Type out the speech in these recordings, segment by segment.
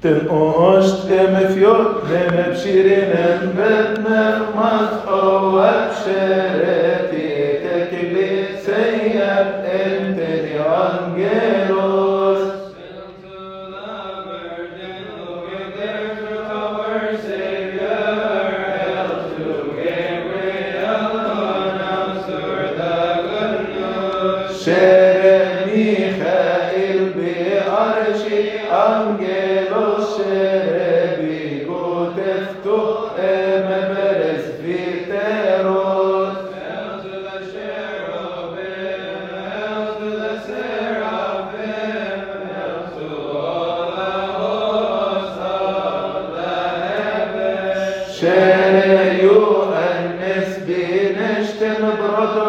Ten është e me fjot, dhe me pëshirin e në vetë me mas, o e pëshere ti, te kibli se jep e në të një angel.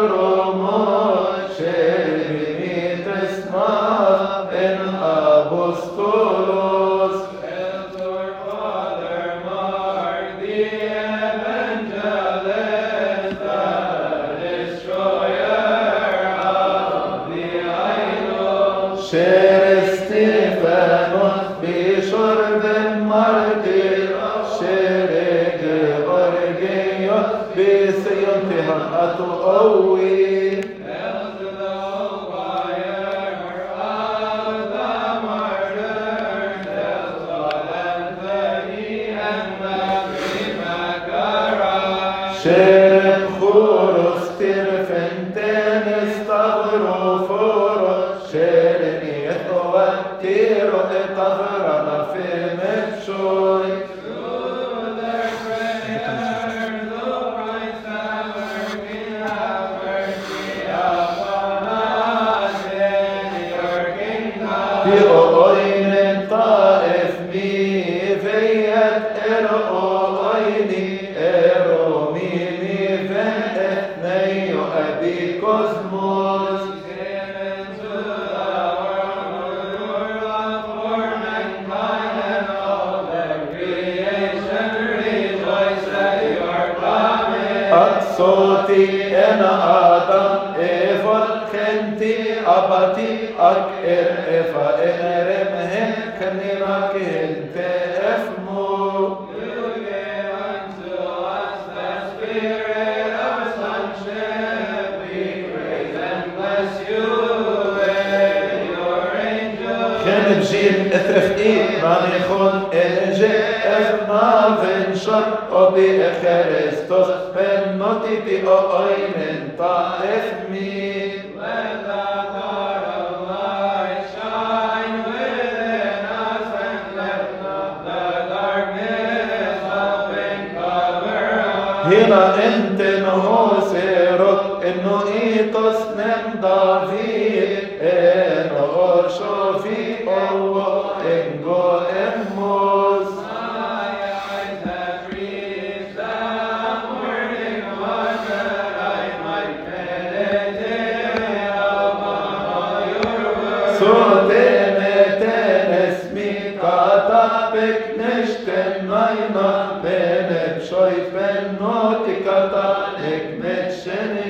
Roma, Shervini Tesma, in Abustus. بسيرتها أتؤوي Oti ena adam evol kenti abati ak er efa erem hen באַפיי, באַדי פון אלע גאַמבן שאַפ אָב די אַפרסט צו, פערן מ'טי די אַוינען טא, אפ מי ווען דער מאיין ווען נען נען, דאַ גאַנגעס אין קאַווער. דיר אַנטע נוזערט, נו ενότητα τα εκμεσένε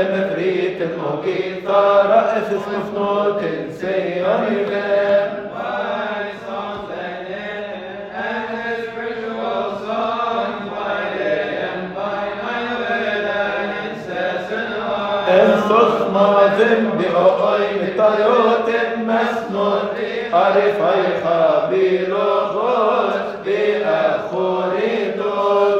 ebbe fritten och i tara Esses med snåten säger han i vän. Zim bi ohoi mitayot et mesnot Ari fayi chabi lochot bi echori tot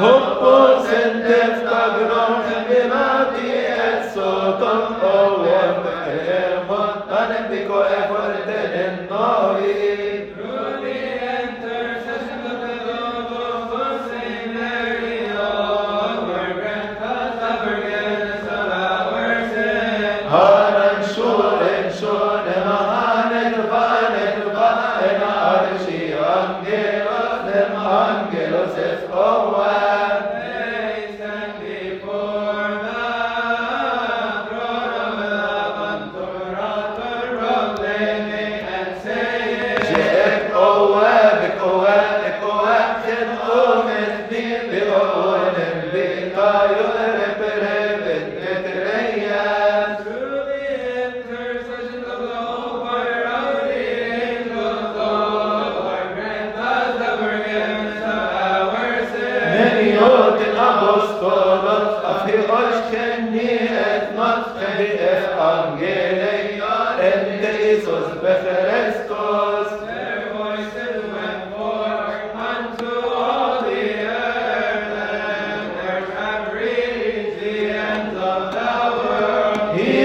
hoppos et tefta gnosem vimati et sotom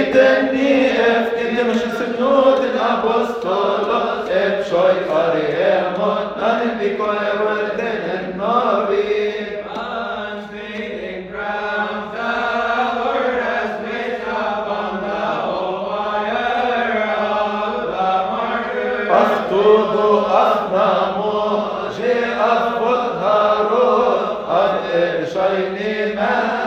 The tenni ef kedem shi sinot The apostolo ep shoy fare emot nan di ko evalten en novi Amen. Uh-huh.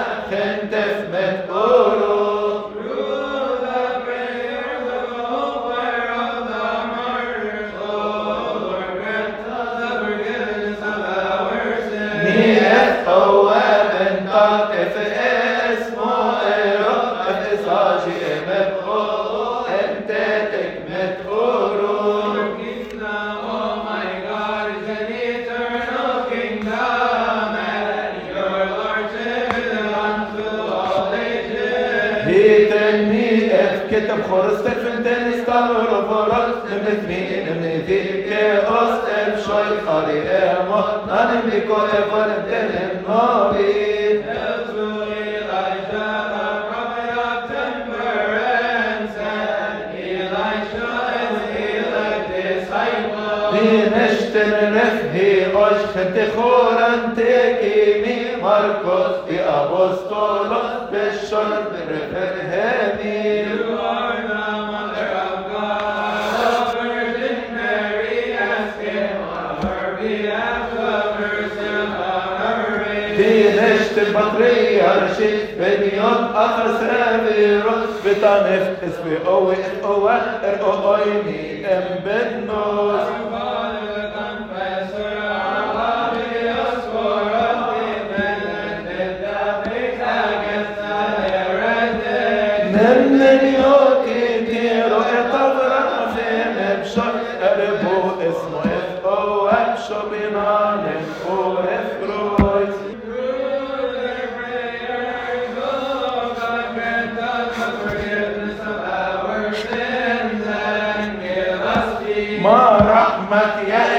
انت بخرستك فنتين استعمل وفرات لمثمين لمثيك اصل شيطري امر انا بكو افر الناري ונשתן נפהי אוש חתכורן תקימי מרקוס ואפוסטולוס בשול ברפרהמי But rain. להיות אחסה וירות ותנפס ואוי אוי אוי אוי מי אמבנוס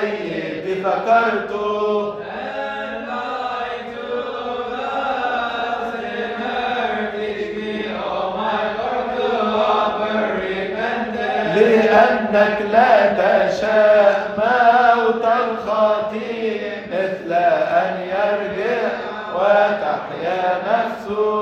الليل فكرت لأنك لا تشاء موت الخطيب مثل أن يرجع وتحيا نفسه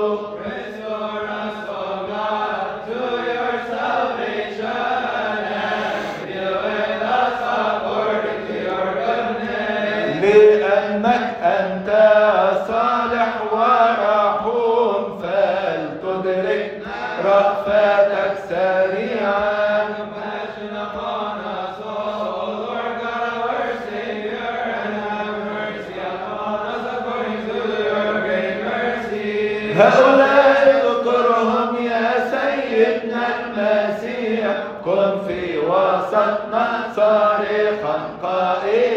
هؤلاء اذكرهم يا سيدنا المسيح كن في وسطنا صارخا قائلا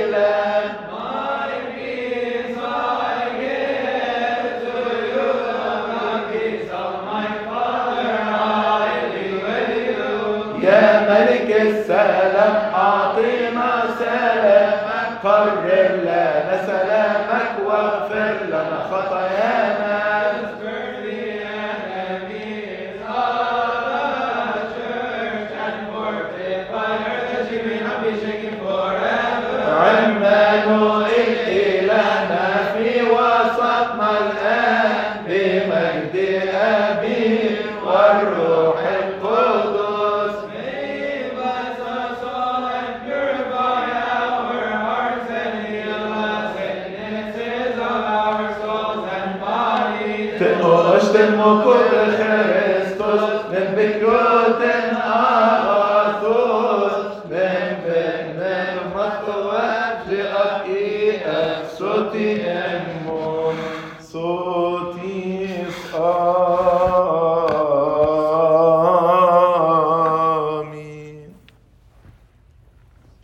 משבן מוקר חרסטל נבכוטן א